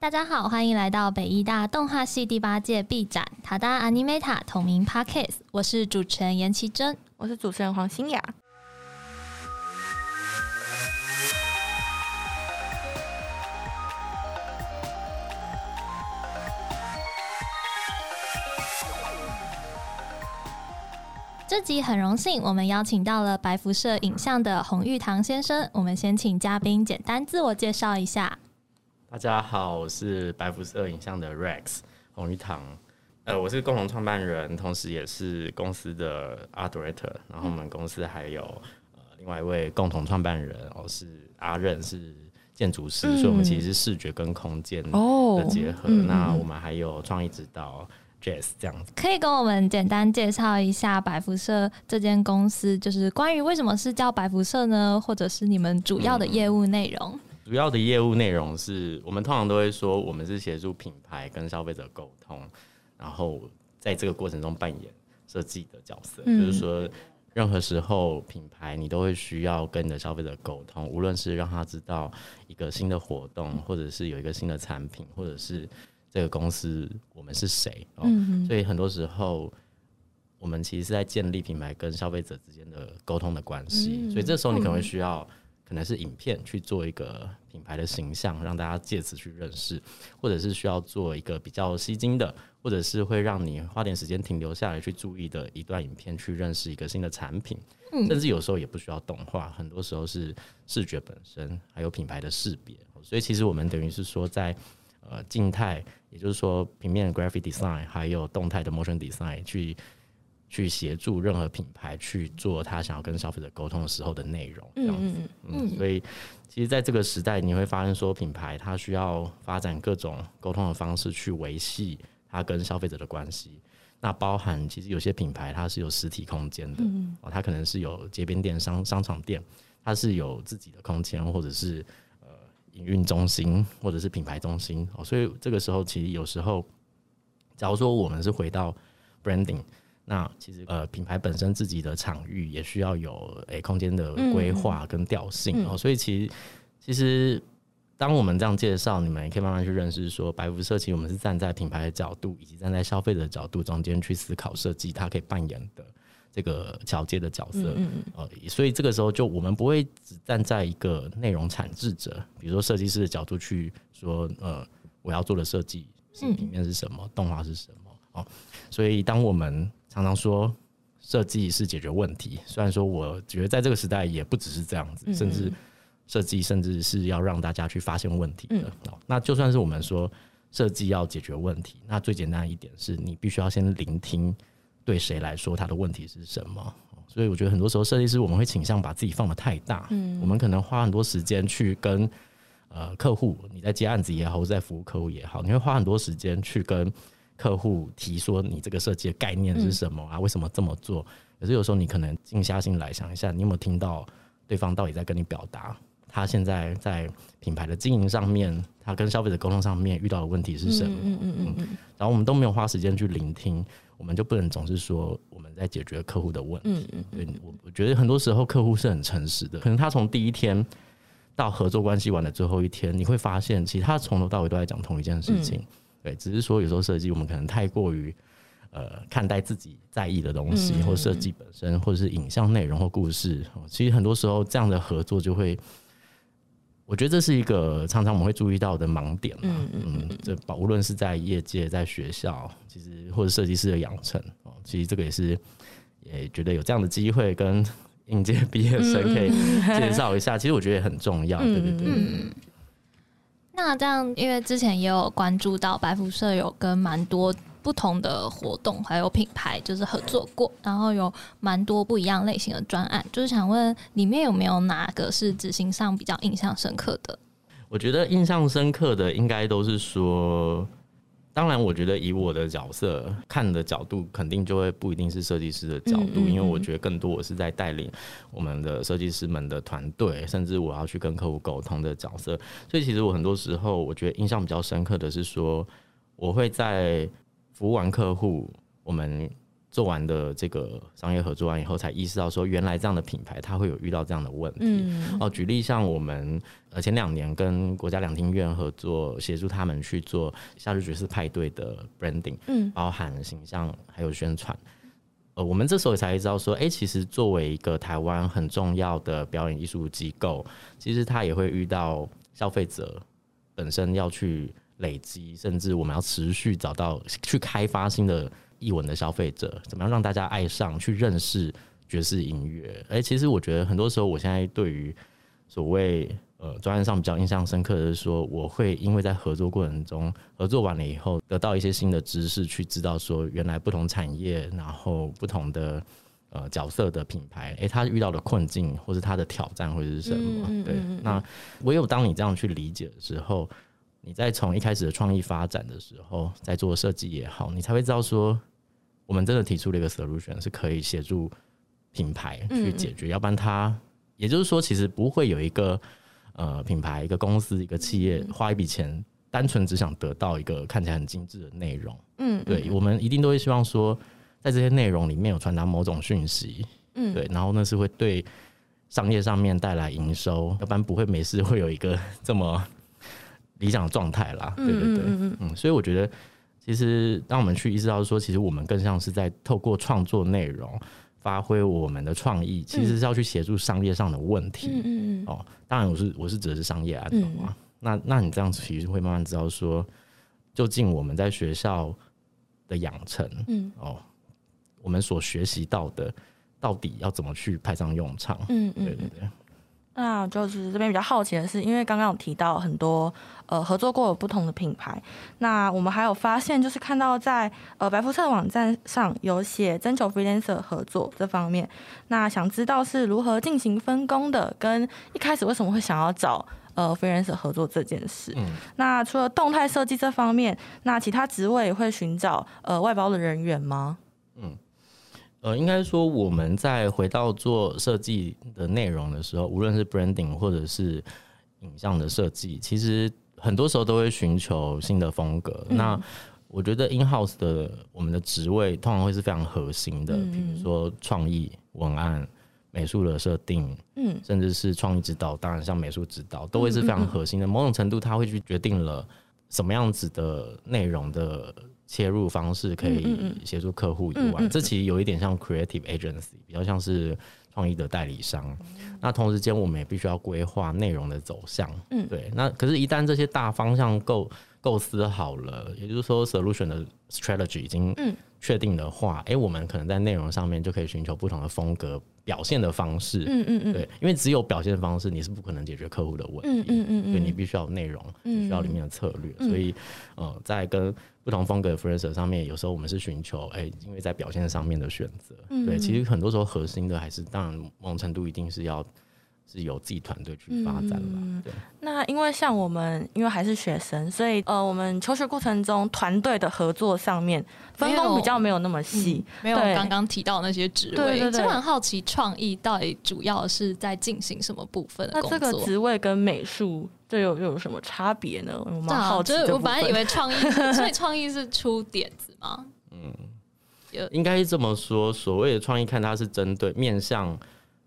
大家好，欢迎来到北医大动画系第八届 B 展《塔达 Animeta》同名 Podcast，我是主持人严奇珍，我是主持人黄欣雅。这集很荣幸，我们邀请到了白辐射影像的洪玉堂先生。我们先请嘉宾简单自我介绍一下。大家好，我是白辐射影像的 Rex 红玉堂。呃，我是共同创办人，同时也是公司的 Art Director。然后我们公司还有呃另外一位共同创办人，哦是阿任，是建筑师，嗯、所以我们其实是视觉跟空间的结合。那我们还有创意指导。Jazz 这样子，可以跟我们简单介绍一下白辐射这间公司，就是关于为什么是叫白辐射呢？或者是你们主要的业务内容？嗯，主要的业务内容是我们通常都会说，我们是协助品牌跟消费者沟通，然后在这个过程中扮演设计的角色。嗯，就是说，任何时候品牌你都会需要跟你的消费者沟通，无论是让他知道一个新的活动，或者是有一个新的产品，或者是。这个公司我们是谁？嗯哼，所以很多时候我们其实是在建立品牌跟消费者之间的沟通的关系。嗯、所以这时候你可能会需要，可能是影片去做一个品牌的形象，让大家借此去认识，或者是需要做一个比较吸睛的，或者是会让你花点时间停留下来去注意的一段影片，去认识一个新的产品。嗯、甚至有时候也不需要动画，很多时候是视觉本身还有品牌的识别。所以其实我们等于是说在。呃，静态，也就是说平面 graphic design，还有动态的 motion design，去去协助任何品牌去做他想要跟消费者沟通的时候的内容，这样子。嗯，所以其实在这个时代，你会发现说，品牌它需要发展各种沟通的方式去维系它跟消费者的关系。那包含其实有些品牌它是有实体空间的，嗯，哦，它可能是有街边店、商商场店，它是有自己的空间，或者是呃。营运中心或者是品牌中心哦，所以这个时候其实有时候，假如说我们是回到 branding，那其实呃品牌本身自己的场域也需要有诶、欸、空间的规划跟调性哦，所以其实其实当我们这样介绍，你们也可以慢慢去认识说，白辐射其实我们是站在品牌的角度以及站在消费者的角度中间去思考设计，它可以扮演的。这个桥接的角色，嗯嗯呃，所以这个时候就我们不会只站在一个内容产制者，比如说设计师的角度去说，呃，我要做的设计是平面是什么，嗯、动画是什么，哦，所以当我们常常说设计是解决问题，虽然说我觉得在这个时代也不只是这样子，甚至设计甚至是要让大家去发现问题的，那就算是我们说设计要解决问题，那最简单一点是你必须要先聆听。对谁来说，他的问题是什么？所以我觉得很多时候设计师我们会倾向把自己放得太大，嗯，我们可能花很多时间去跟呃客户，你在接案子也好，或者在服务客户也好，你会花很多时间去跟客户提说你这个设计的概念是什么啊？为什么这么做？可是有时候你可能静下心来想一下，你有没有听到对方到底在跟你表达，他现在在品牌的经营上面，他跟消费者沟通上面遇到的问题是什么？嗯嗯嗯嗯，然后我们都没有花时间去聆听。我们就不能总是说我们在解决客户的问题。嗯嗯，对我我觉得很多时候客户是很诚实的，可能他从第一天到合作关系完的最后一天，你会发现其实他从头到尾都在讲同一件事情。对，只是说有时候设计我们可能太过于呃看待自己在意的东西，或设计本身，或者是影像内容或故事。其实很多时候这样的合作就会。我觉得这是一个常常我们会注意到的盲点。嗯嗯，这无论是在业界、在学校，其实或者设计师的养成哦，其实这个也是也觉得有这样的机会跟应届毕业生可以介绍一下。其实我觉得也很重要，对对对。那这样，因为之前也有关注到白辐射有跟蛮多。不同的活动还有品牌就是合作过，然后有蛮多不一样类型的专案，就是想问里面有没有哪个是执行上比较印象深刻的？我觉得印象深刻的应该都是说，当然我觉得以我的角色看的角度，肯定就会不一定是设计师的角度，嗯嗯嗯，因为我觉得更多我是在带领我们的设计师们的团队，甚至我要去跟客户沟通的角色。所以其实我很多时候我觉得印象比较深刻的是说，我会在。服务完客户，我们终做完的这个商业合作完以后，才意识到说，原来这样的品牌它会有遇到这样的问题。嗯、哦，举例像我们呃前两年跟国家两厅院合作，协助他们去做夏日爵士派对的 branding，嗯，包含形象还有宣传。呃，我们这时候才知道说，哎、欸，其实作为一个台湾很重要的表演艺术机构，其实它也会遇到消费者本身要去累积，甚至我们要持续找到去开发新的。艺文的消费者怎么样让大家爱上去认识爵士音乐？哎，其实我觉得很多时候，我现在对于所谓呃专案上比较印象深刻的是说，我会因为在合作过程中合作完了以后，得到一些新的知识，去知道说原来不同产业，然后不同的呃角色的品牌，哎，他遇到的困境或是他的挑战会是什么？嗯、对，那唯有当你这样去理解的时候，你在从一开始的创意发展的时候，在做设计也好，你才会知道说。我们真的提出了一个 solution，是可以协助品牌去解决，要不然它，也就是说，其实不会有一个呃品牌、一个公司、一个企业花一笔钱，单纯只想得到一个看起来很精致的内容。嗯，嗯，对，我们一定都会希望说，在这些内容里面有传达某种讯息。嗯，对，然后那是会对商业上面带来营收，要不然不会没事会有一个这么理想的状态啦。对对对，嗯，所以我觉得。其实，当我们去意识到说，其实我们更像是在透过创作内容，发挥我们的创意，其实是要去协助商业上的问题。嗯嗯哦，当然，我是我是指的是商业案嘛。嗯、那那你这样子其实会慢慢知道说，究竟我们在学校的养成，嗯哦，我们所学习到的，到底要怎么去派上用场？嗯嗯，对对对。那就是这边比较好奇的是，因为刚刚有提到很多呃合作过有不同的品牌，那我们还有发现，就是看到在呃百福册网站上有写征求 freelancer 合作这方面，那想知道是如何进行分工的，跟一开始为什么会想要找呃 freelancer 合作这件事。嗯，那除了动态设计这方面，那其他职位也会寻找呃外包的人员吗？嗯。呃，应该说我们在回到做设计的内容的时候，无论是 branding 或者是影像的设计，其实很多时候都会寻求新的风格。嗯、那我觉得 in house 的我们的职位通常会是非常核心的，比如说创意、文案、美术的设定，嗯，甚至是创意指导，当然像美术指导都会是非常核心的。某种程度，它会去决定了什么样子的内容的。切入方式可以协助客户以外，这其实有一点像 creative agency，比较像是创意的代理商。那同时间，我们也必须要规划内容的走向。嗯，对。那可是，一旦这些大方向构构思好了，也就是说，solution 的 strategy 已经确定的话，哎，我们可能在内容上面就可以寻求不同的风格。表现的方式，嗯嗯嗯，对，因为只有表现的方式，你是不可能解决客户的问题，嗯嗯嗯，所以你必须要有内容，嗯，需要里面的策略，所以，呃，在跟不同风格的 freelancer 上面，有时候我们是寻求，哎，因为在表现上面的选择，对，其实很多时候核心的还是，当然，某种程度一定是要。是由自己团队去发展嘛？嗯、对。那因为像我们，因为还是学生，所以呃，我们求学过程中团队的合作上面分工比较没有那么细，没有刚刚提到那些职位。对对对。就很好奇，创意到底主要是在进行什么部分的工作？那这个职位跟美术这有又有什么差别呢？我蛮好奇。就是我本来以为创意，所以创意是出点子吗？嗯，应该是这么说。所谓的创意，看它是针对面向。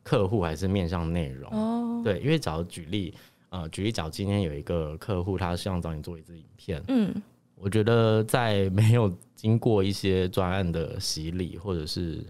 客户还是面向内容哦，对，因为假如举例，呃，举例，假如今天有一个客户，他希望找你做一支影片，嗯，我觉得在没有经过一些专案的洗礼或者是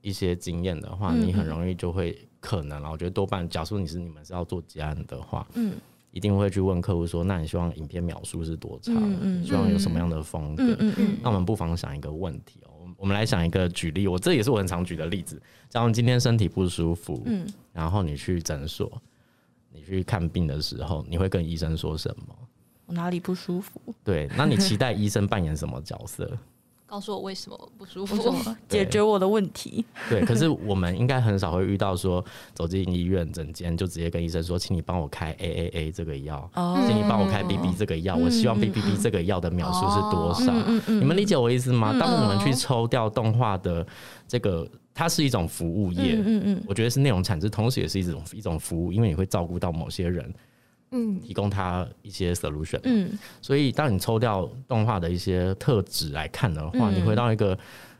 一些经验的话，你很容易就会可能啊，我觉得多半，假如你是你们是要做结案的话，嗯，一定会去问客户说，那你希望影片描述是多长？嗯，希望有什么样的风格？嗯嗯，那我们不妨想一个问题哦。我们来想一个举例，我这也是我很常举的例子。假如今天身体不舒服，嗯，然后你去诊所，你去看病的时候，你会跟医生说什么？我哪里不舒服？对，那你期待医生扮演什么角色？告诉我为什么不舒服，解决我的问题。对，可是我们应该很少会遇到说走进医院诊间就直接跟医生说，请你帮我开 A A A 这个药，哦、请你帮我开 B B 这个药，嗯、我希望 B B B 这个药的描述是多少？你们理解我意思吗？嗯、当我们去抽调动画的这个，它是一种服务业，嗯嗯嗯、我觉得是内容产值，同时也是一种一种服务，因为你会照顾到某些人。嗯，提供他一些 solution。嗯，所以当你抽掉动画的一些特质来看的话，嗯、你回到一个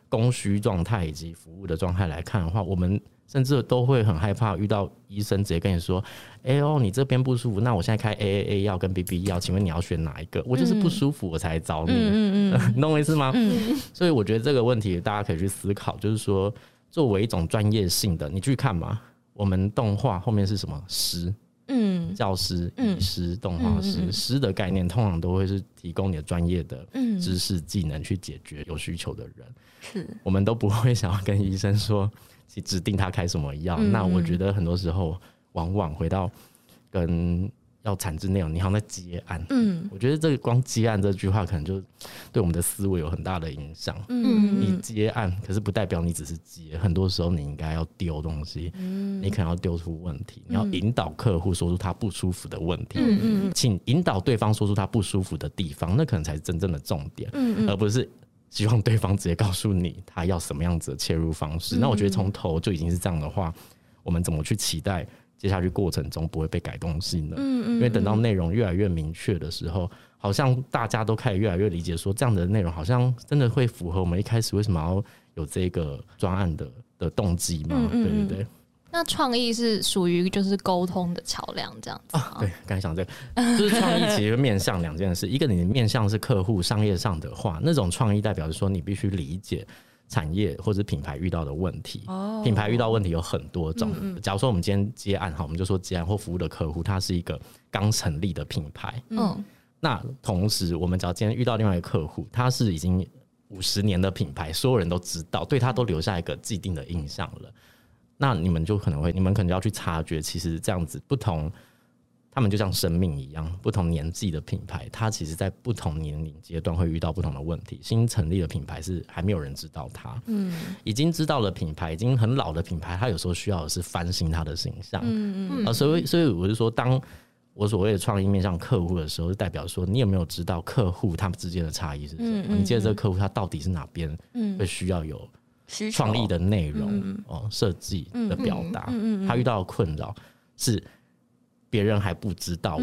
供需状态以及服务的状态来看的话，我们甚至都会很害怕遇到医生直接跟你说：“哎呦，你这边不舒服，那我现在开 AAA 药跟 BB 药，请问你要选哪一个？”我就是不舒服我才找你，嗯嗯，你懂我意思吗？嗯，所以我觉得这个问题大家可以去思考，就是说作为一种专业性的，你去看嘛，我们动画后面是什么师？嗯，教师、医师、动画师，师的概念通常都会是提供你的专业的知识技能去解决有需求的人。是，我们都不会想要跟医生说去指定他开什么药。那我觉得很多时候，往往回到跟。要产制内容，你好像在接案。嗯，我觉得这个光接案这句话，可能就对我们的思维有很大的影响。嗯，你接案，可是不代表你只是接，很多时候你应该要丢东西。嗯，你可能要丢出问题，你要引导客户说出他不舒服的问题。嗯嗯，请引导对方说出他不舒服的地方，那可能才是真正的重点。嗯，而不是希望对方直接告诉你他要什么样子的切入方式。那我觉得从头就已经是这样的话，我们怎么去期待？接下去过程中不会被改动性的，嗯嗯，因为等到内容越来越明确的时候，好像大家都开始越来越理解，说这样的内容好像真的会符合我们一开始为什么要有这个专案的的动机嘛？对对对。那创意是属于就是沟通的桥梁这样子啊？对，刚才想这个，就是创意其实面向两件事，一个你的面向是客户商业上的话，那种创意代表是说你必须理解。产业或者品牌遇到的问题，品牌遇到问题有很多种。假如说我们今天接案哈，我们就说接案或服务的客户，他是一个刚成立的品牌。嗯，那同时我们只要今天遇到另外一个客户，他是已经五十年的品牌，所有人都知道，对他都留下一个既定的印象了。那你们就可能会，你们可能要去察觉，其实这样子不同。他们就像生命一样，不同年纪的品牌，它其实在不同年龄阶段会遇到不同的问题。新成立的品牌是还没有人知道它，嗯，已经知道了品牌，已经很老的品牌，它有时候需要的是翻新它的形象，嗯嗯，啊，所以所以我就说，当我所谓的创意面向客户的时候，就代表说，你有没有知道客户他们之间的差异是什么？嗯嗯，你接着这个客户他到底是哪边会需要有创意的内容哦，设计的表达，嗯嗯，他遇到的困扰是。别人还不知道我，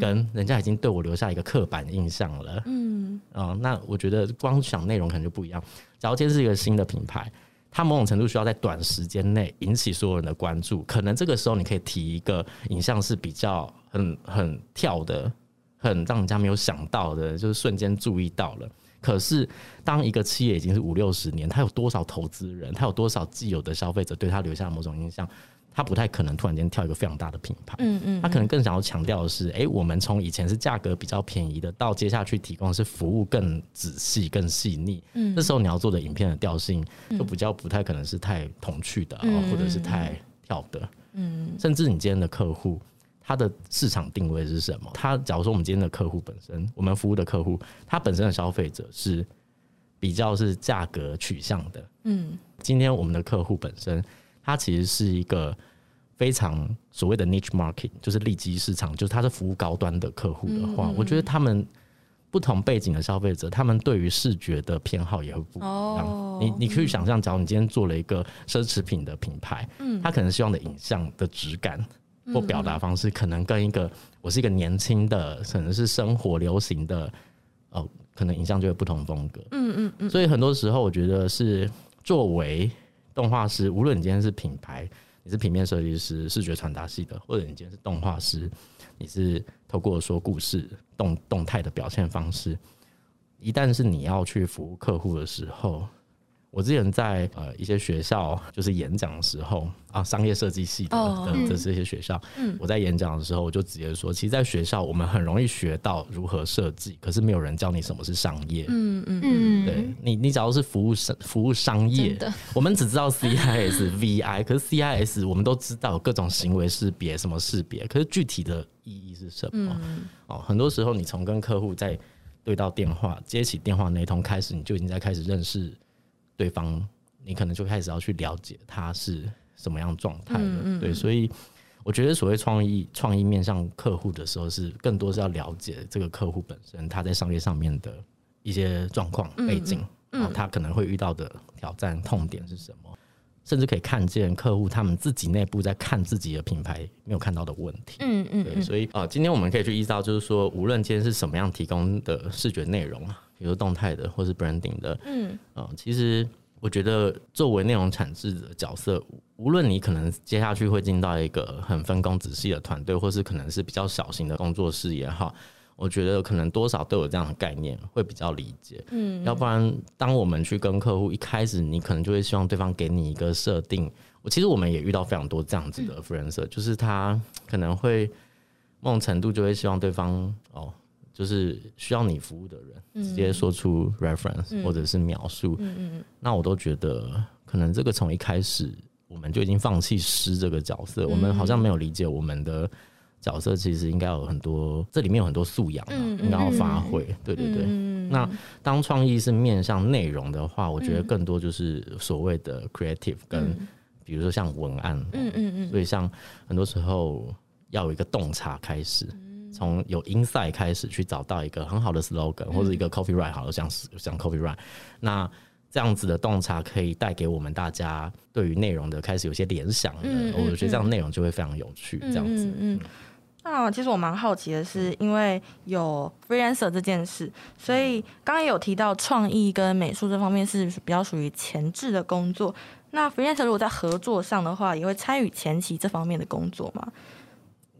跟人家已经对我留下一个刻板印象了。嗯，啊，那我觉得光想内容可能就不一样。假如今天是一个新的品牌，它某种程度需要在短时间内引起所有人的关注，可能这个时候你可以提一个影像是比较很很跳的，很让人家没有想到的，就是瞬间注意到了。可是当一个企业已经是五六十年，它有多少投资人，它有多少既有的消费者对它留下某种印象？他不太可能突然间跳一个非常大的品牌，嗯嗯，他可能更想要强调的是，哎、欸，我们从以前是价格比较便宜的，到接下去提供是服务更仔细、更细腻，嗯，这时候你要做的影片的调性就比较不太可能是太童趣的，嗯、或者是太跳的，嗯，甚至你今天的客户他的市场定位是什么？他假如说我们今天的客户本身，我们服务的客户，他本身的消费者是比较是价格取向的，嗯，今天我们的客户本身。它其实是一个非常所谓的 niche market，就是利基市场，就是它是服务高端的客户的话，我觉得他们不同背景的消费者，他们对于视觉的偏好也会不一样。你你可以想象，假如你今天做了一个奢侈品的品牌，嗯他可能希望的影像的质感或表达方式，可能跟一个我是一个年轻的，可能是生活流行的，哦，可能影像就会不同风格。嗯嗯嗯。所以很多时候，我觉得是作为。动画师，无论你今天是品牌，你是平面设计师、视觉传达系的，或者你今天是动画师，你是透过说故事、动动态的表现方式，一旦是你要去服务客户的时候。我之前在呃一些学校就是演讲的时候啊，商业设计系的的的这些学校，我在演讲的时候我就直接说，其实，在学校我们很容易学到如何设计，可是没有人教你什么是商业。嗯嗯嗯，对你，你只要是服务商服务商业，我们只知道 CIS、VI，可是 CIS 我们都知道有各种行为识别什么识别，可是具体的意义是什么？哦，很多时候你从跟客户在对到电话接起电话那一通开始，你就已经在开始认识。对方，你可能就开始要去了解他是什么样状态的，嗯嗯对，所以我觉得所谓创意创意面向客户的时候，是更多是要了解这个客户本身他在商业上面的一些状况背景，然后他可能会遇到的挑战痛点是什么，甚至可以看见客户他们自己内部在看自己的品牌没有看到的问题，嗯嗯，对，所以啊，今天我们可以去依照，就是说，无论今天是什么样提供的视觉内容啊。比如动态的，或是 branding 的，嗯，啊，其实我觉得作为内容产制的角色，无论你可能接下去会进到一个很分工仔细的团队，或是可能是比较小型的工作室也好，我觉得可能多少都有这样的概念，会比较理解。嗯，要不然当我们去跟客户一开始，你可能就会希望对方给你一个设定。我其实我们也遇到非常多这样子的 freelancer，就是他可能会某种程度就会希望对方哦。就是需要你服务的人直接说出 reference 或者是描述，那我都觉得可能这个从一开始我们就已经放弃师这个角色，我们好像没有理解我们的角色其实应该有很多，这里面有很多素养啊，应该要发挥。对对对。那当创意是面向内容的话，我觉得更多就是所谓的 creative 跟比如说像文案，嗯嗯嗯，所以像很多时候要有一个洞察开始。从有 insight 开始去找到一个很好的 slogan 或者一个 copyright 好了，像像 copyright，那这样子的洞察可以带给我们大家对于内容的开始有些联想的，嗯嗯嗯，我觉得这样内容就会非常有趣。这样子，嗯，嗯，那其实我蛮好奇的是，因为有 freelancer 这件事，所以刚刚也有提到创意跟美术这方面是比较属于前置的工作。那 freelancer 如果在合作上的话，也会参与前期这方面的工作吗？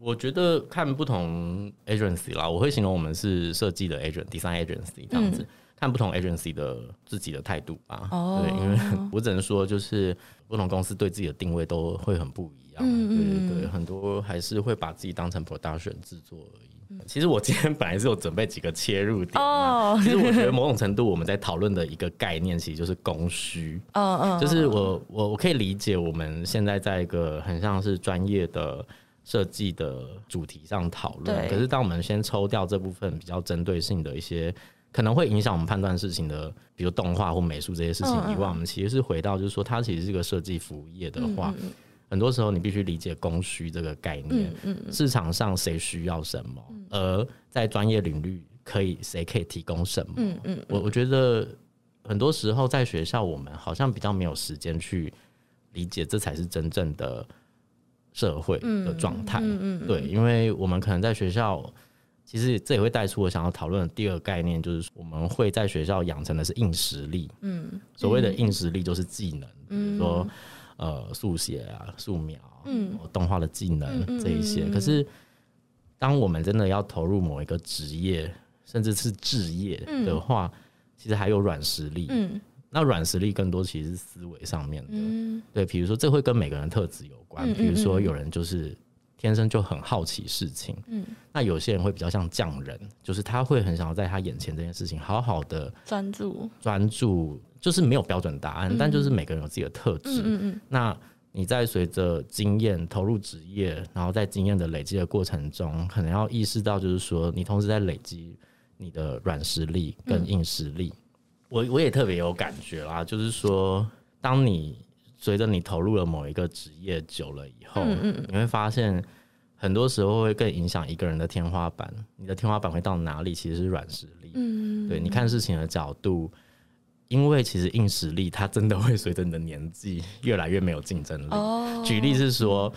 我觉得看不同 agency 啦，我会形容我们是设计的 agent，design agency 这样子，嗯、看不同 agency 的自己的态度吧。哦，对，因为我只能说，就是不同公司对自己的定位都会很不一样。嗯、对对对，很多还是会把自己当成 production 制作而已。嗯、其实我今天本来是有准备几个切入点。哦，其实我觉得某种程度我们在讨论的一个概念，其实就是供需。嗯嗯，就是我我我可以理解我们现在在一个很像是专业的。设计的主题上讨论，可是当我们先抽掉这部分比较针对性的一些可能会影响我们判断事情的，比如动画或美术这些事情以外，嗯。嗯我们其实是回到就是说，它其实是个设计服务业的话，很多时候你必须理解供需这个概念，嗯嗯市场上谁需要什么，嗯、而在专业领域可以谁可以提供什么，嗯嗯。我我觉得很多时候在学校我们好像比较没有时间去理解，这才是真正的。社会的状态，嗯嗯嗯、对，因为我们可能在学校，其实这也会带出我想要讨论的第二个概念，就是我们会在学校养成的是硬实力。嗯，所谓的硬实力就是技能，嗯、比如说呃速写啊、素描、嗯、动画的技能这一些。可是，当我们真的要投入某一个职业，甚至是置业的话，嗯、其实还有软实力。嗯。那软实力更多其实是思维上面的，嗯、对，比如说这会跟每个人特质有关，嗯、比如说有人就是天生就很好奇事情，嗯，那有些人会比较像匠人，就是他会很想要在他眼前这件事情好好的专注，专注，就是没有标准答案，嗯、但就是每个人有自己的特质，嗯，嗯嗯，那你在随着经验投入职业，然后在经验的累积的过程中，可能要意识到，就是说你同时在累积你的软实力跟硬实力。嗯我我也特别有感觉啦，就是说，当你随着你投入了某一个职业久了以后，嗯嗯你会发现很多时候会更影响一个人的天花板。你的天花板会到哪里？其实是软实力。嗯，对，你看事情的角度，因为其实硬实力它真的会随着你的年纪越来越没有竞争力。哦，举例是说，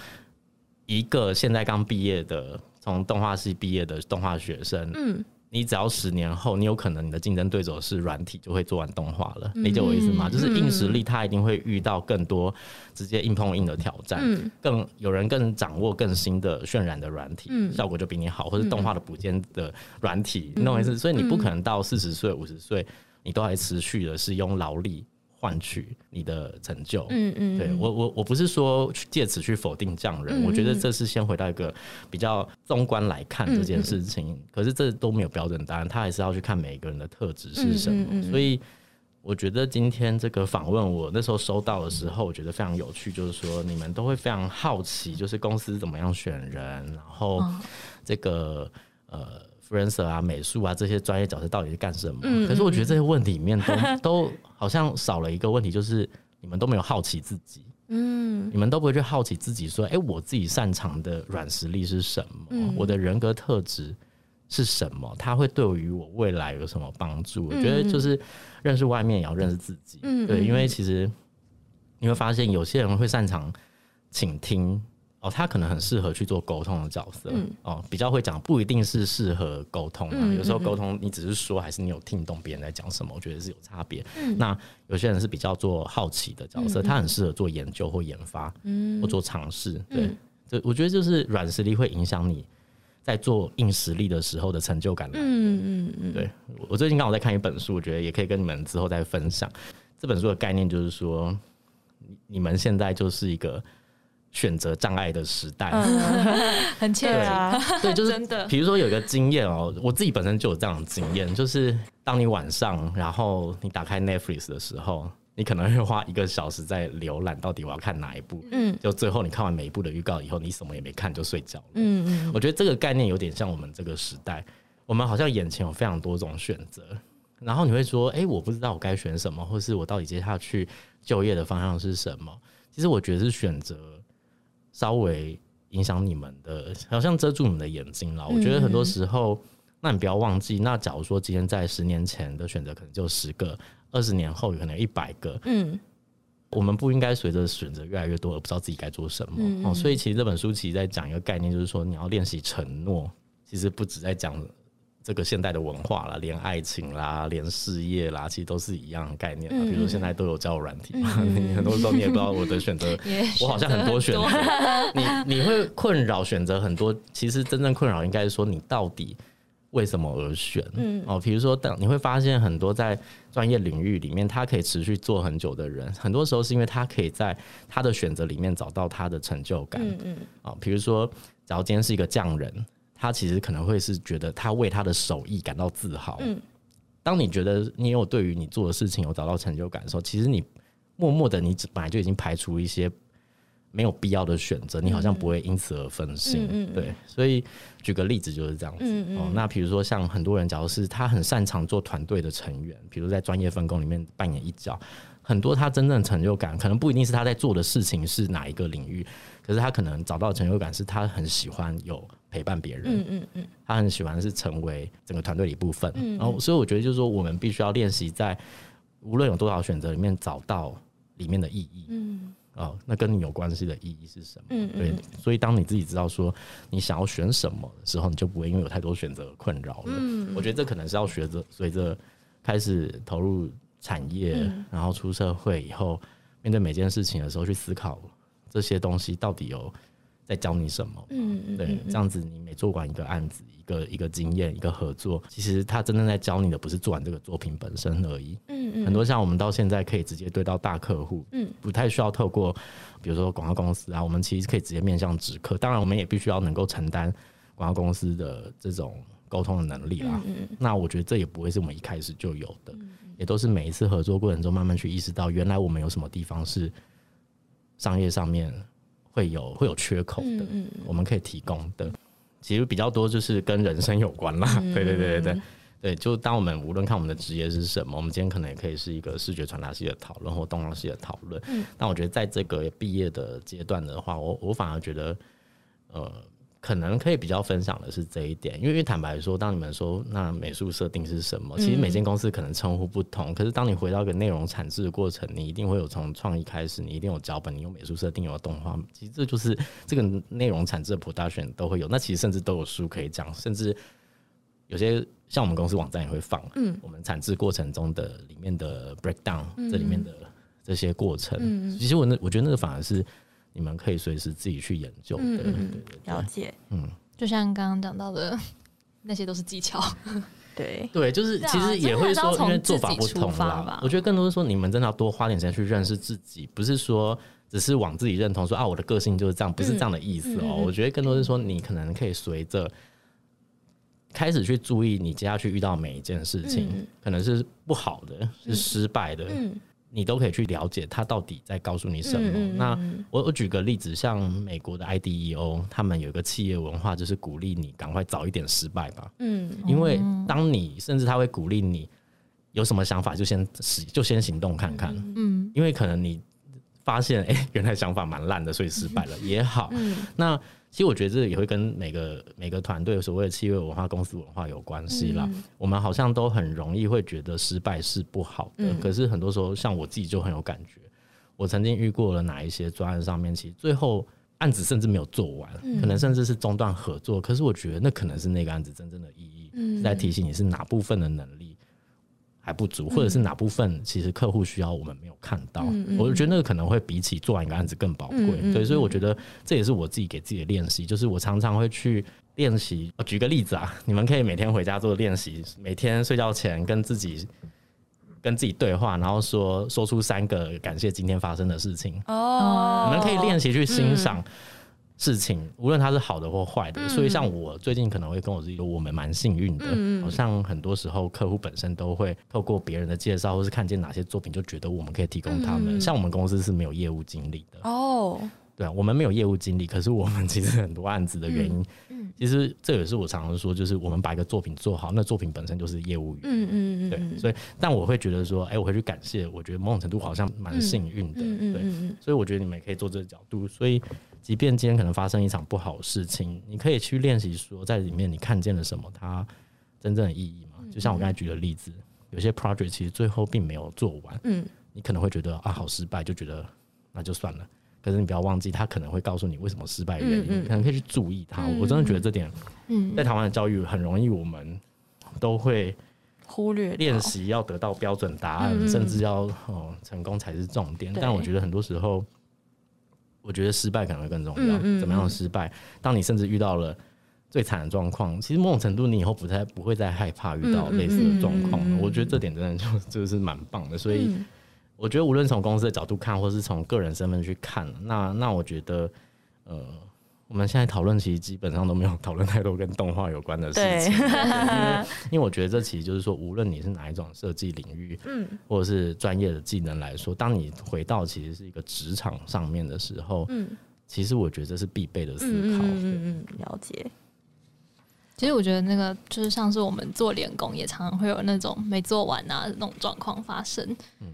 一个现在刚毕业的从动画系毕业的动画学生，嗯。你只要十年后，你有可能你的竞争对手是软体，就会做完动画了。理解我意思吗？就是硬实力，它一定会遇到更多直接硬碰硬的挑战，更有人更掌握更新的渲染的软体，效果就比你好，或是动画的补间的软体，你懂我意思？所以你不可能到四十岁、五十岁，你都还持续的是用劳力。换取你的成就，嗯嗯，对我我我不是说借此去否定匠人，我觉得这是先回到一个比较纵观来看这件事情。可是这都没有标准答案，他还是要去看每一个人的特质是什么。所以我觉得今天这个访问，我那时候收到的时候，我觉得非常有趣，就是说你们都会非常好奇，就是公司怎么样选人，然后这个呃。Freelancer 啊，美术啊，这些专业角色到底是干什么？嗯、可是我觉得这些问题里面都、嗯、都好像少了一个问题，就是你们都没有好奇自己。嗯，你们都不会去好奇自己，说，哎、欸，我自己擅长的软实力是什么？嗯、我的人格特质是什么？它会对于我未来有什么帮助？嗯、我觉得就是认识外面也要认识自己。嗯，对，因为其实你会发现有些人会擅长倾听。哦，他可能很适合去做沟通的角色，嗯、哦，比较会讲，不一定是适合沟通啊。嗯、有时候沟通，你只是说，还是你有听懂别人在讲什么？我觉得是有差别。嗯、那有些人是比较做好奇的角色，嗯、他很适合做研究或研发，嗯、或做尝试。对，这、嗯、我觉得就是软实力会影响你在做硬实力的时候的成就感。嗯嗯嗯。对，我最近刚好在看一本书，我觉得也可以跟你们之后再分享。这本书的概念就是说，你们现在就是一个。选择障碍的时代，嗯、很切啊！对，就是真的。比如说有一个经验哦，我自己本身就有这样的经验，就是当你晚上，然后你打开 Netflix 的时候，你可能会花一个小时在浏览，到底我要看哪一部？嗯，就最后你看完每一部的预告以后，你什么也没看就睡觉了。嗯嗯，我觉得这个概念有点像我们这个时代，我们好像眼前有非常多种选择，然后你会说，哎，我不知道我该选什么，或是我到底接下去就业的方向是什么？其实我觉得是选择。稍微影响你们的，好像遮住你们的眼睛了。我觉得很多时候，那你不要忘记，那假如说今天在十年前的选择可能就十个，二十年后可能一百个。嗯，我们不应该随着选择越来越多而不知道自己该做什么。哦，所以其实这本书其实在讲一个概念，就是说你要练习承诺，其实不止在讲。这个现代的文化啦，连爱情啦，连事业啦，其实都是一样的概念。嗯、比如说现在都有交友软体嘛，嗯、你很多时候你也不知道我的选择，我好像很多选择。你你会困扰选择很多，其实真正困扰应该是说你到底为什么而选？嗯哦，比如说等你会发现很多在专业领域里面，他可以持续做很久的人，很多时候是因为他可以在他的选择里面找到他的成就感。嗯嗯啊，比如说，假如今天是一个匠人。他其实可能会是觉得他为他的手艺感到自豪。嗯，当你觉得你有对于你做的事情有找到成就感的时候，其实你默默的，你本来就已经排除一些没有必要的选择，你好像不会因此而分心。嗯，对，所以举个例子就是这样子。嗯，哦，那比如说像很多人，假如是他很擅长做团队的成员，比如在专业分工里面扮演一角，很多他真正成就感可能不一定是他在做的事情是哪一个领域，可是他可能找到成就感是他很喜欢有。陪伴别人，嗯嗯嗯，他很喜欢是成为整个团队的一部分，嗯，然后所以我觉得就是说，我们必须要练习在无论有多少选择里面找到里面的意义，嗯，哦，那跟你有关系的意义是什么？嗯，对，所以当你自己知道说你想要选什么的时候，你就不会因为有太多选择困扰了。嗯，我觉得这可能是要学着随着开始投入产业，然后出社会以后，面对每件事情的时候去思考这些东西到底有。在教你什么？嗯嗯，对，这样子你每做完一个案子，一个一个经验，一个合作，其实他真正在教你的不是做完这个作品本身而已。嗯嗯，很多像我们到现在可以直接对到大客户，嗯，不太需要透过比如说广告公司啊，我们其实可以直接面向直客。当然，我们也必须要能够承担广告公司的这种沟通的能力啦。嗯，那我觉得这也不会是我们一开始就有的，也都是每一次合作过程中慢慢去意识到，原来我们有什么地方是商业上面。会有会有缺口的，嗯嗯、我们可以提供的，其实比较多就是跟人生有关啦。嗯、对对对对对，对，就当我们无论看我们的职业是什么，我们今天可能也可以是一个视觉传达系的讨论或动画系的讨论。嗯，但我觉得在这个毕业的阶段的话，我我反而觉得，呃。可能可以比较分享的是这一点，因为坦白说，当你们说那美术设定是什么，其实每间公司可能称呼不同。嗯、可是当你回到一个内容产制的过程，你一定会有从创意开始，你一定有脚本，你有美术设定，有动画，其实这就是这个内容产制的 production 都会有。那其实甚至都有书可以讲，甚至有些像我们公司网站也会放，嗯，我们产制过程中的里面的 breakdown，这里面的这些过程，嗯、其实我那我觉得那个反而是。你们可以随时自己去研究的，嗯嗯对对对，了解。嗯，就像刚刚讲到的，那些都是技巧。对 对，就是其实也会说，因为做法不同啦。我觉得更多是说，你们真的要多花点时间去认识自己，不是说只是往自己认同说啊，我的个性就是这样，不是这样的意思哦、我觉得更多是说，你可能可以随着开始去注意你接下去遇到每一件事情，嗯、可能是不好的，是失败的。你都可以去了解他到底在告诉你什么。嗯、那我我举个例子，像美国的 IDEO，他们有一个企业文化，就是鼓励你赶快早一点失败吧。嗯，因为当你甚至他会鼓励你有什么想法就先行就先行动看看。嗯，因为可能你发现哎、欸，原来想法蛮烂的，所以失败了也好。嗯，那。其实我觉得这也会跟每个每个团队所谓的企业文化、公司文化有关系啦。嗯、我们好像都很容易会觉得失败是不好的，嗯、可是很多时候，像我自己就很有感觉。我曾经遇过了哪一些专案上面，其实最后案子甚至没有做完，可能甚至是中断合作。可是我觉得那可能是那个案子真正的意义，是在提醒你是哪部分的能力还不足，或者是哪部分其实客户需要我们没有看到。我就觉得那个可能会比起做完一个案子更宝贵。对，所以我觉得这也是我自己给自己的练习，就是我常常会去练习。我举个例子啊，你们可以每天回家做练习，每天睡觉前跟自己。跟自己对话，然后说说出三个感谢今天发生的事情。哦，你们可以练习去欣赏事情，嗯、无论它是好的或坏的。嗯、所以，像我最近可能会跟我自己说，我们蛮幸运的。嗯、好像很多时候，客户本身都会透过别人的介绍，或是看见哪些作品，就觉得我们可以提供他们。嗯、像我们公司是没有业务经理的。哦。对啊，我们没有业务经理，可是我们其实很多案子的原因，嗯，其实这也是我常常说，就是我们把一个作品做好，那作品本身就是业务员，嗯嗯嗯，对，所以但我会觉得说，哎，我会去感谢，我觉得某种程度好像蛮幸运的，嗯嗯对，所以我觉得你们也可以做这个角度，所以即便今天可能发生一场不好的事情，你可以去练习说，在里面你看见了什么，它真正的意义嘛？就像我刚才举的例子，有些 project 其实最后并没有做完，嗯，你可能会觉得啊，好失败，就觉得那就算了。可是你不要忘记，他可能会告诉你为什么失败的原因，嗯嗯、可能可以去注意它。嗯、我真的觉得这点，在台湾的教育很容易，我们都会忽略练习要得到标准答案，嗯、甚至要哦成功才是重点。嗯、但我觉得很多时候，我觉得失败可能会更重要。嗯嗯、怎么样的失败？当你甚至遇到了最惨的状况，其实某种程度你以后不太不会再害怕遇到类似的状况。嗯嗯、我觉得这点真的就 就是蛮棒的。所以。嗯我觉得无论从公司的角度看，或是从个人身份去看，那那我觉得，呃，我们现在讨论其实基本上都没有讨论太多跟动画有关的事情，因为 因为我觉得这其实就是说，无论你是哪一种设计领域，嗯，或者是专业的技能来说，当你回到其实是一个职场上面的时候，嗯，其实我觉得这是必备的思考，嗯嗯嗯，了解。其实我觉得那个就是像是我们做联工，也常常会有那种没做完啊那种状况发生，嗯。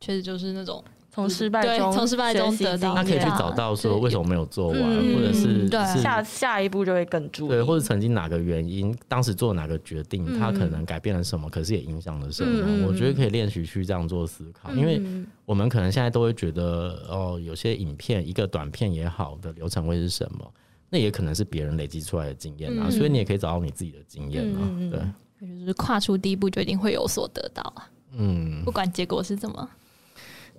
确实就是那种从失败中从失败中得到，他可以去找到说为什么没有做完，或者是下下一步就会更注意，对，或者曾经哪个原因，当时做哪个决定，他可能改变了什么，可是也影响了什么。我觉得可以练习去这样做思考，因为我们可能现在都会觉得哦，有些影片一个短片也好的流程会是什么，那也可能是别人累积出来的经验啊，所以你也可以找到你自己的经验啊，对，就是跨出第一步就一定会有所得到啊，嗯，不管结果是怎么。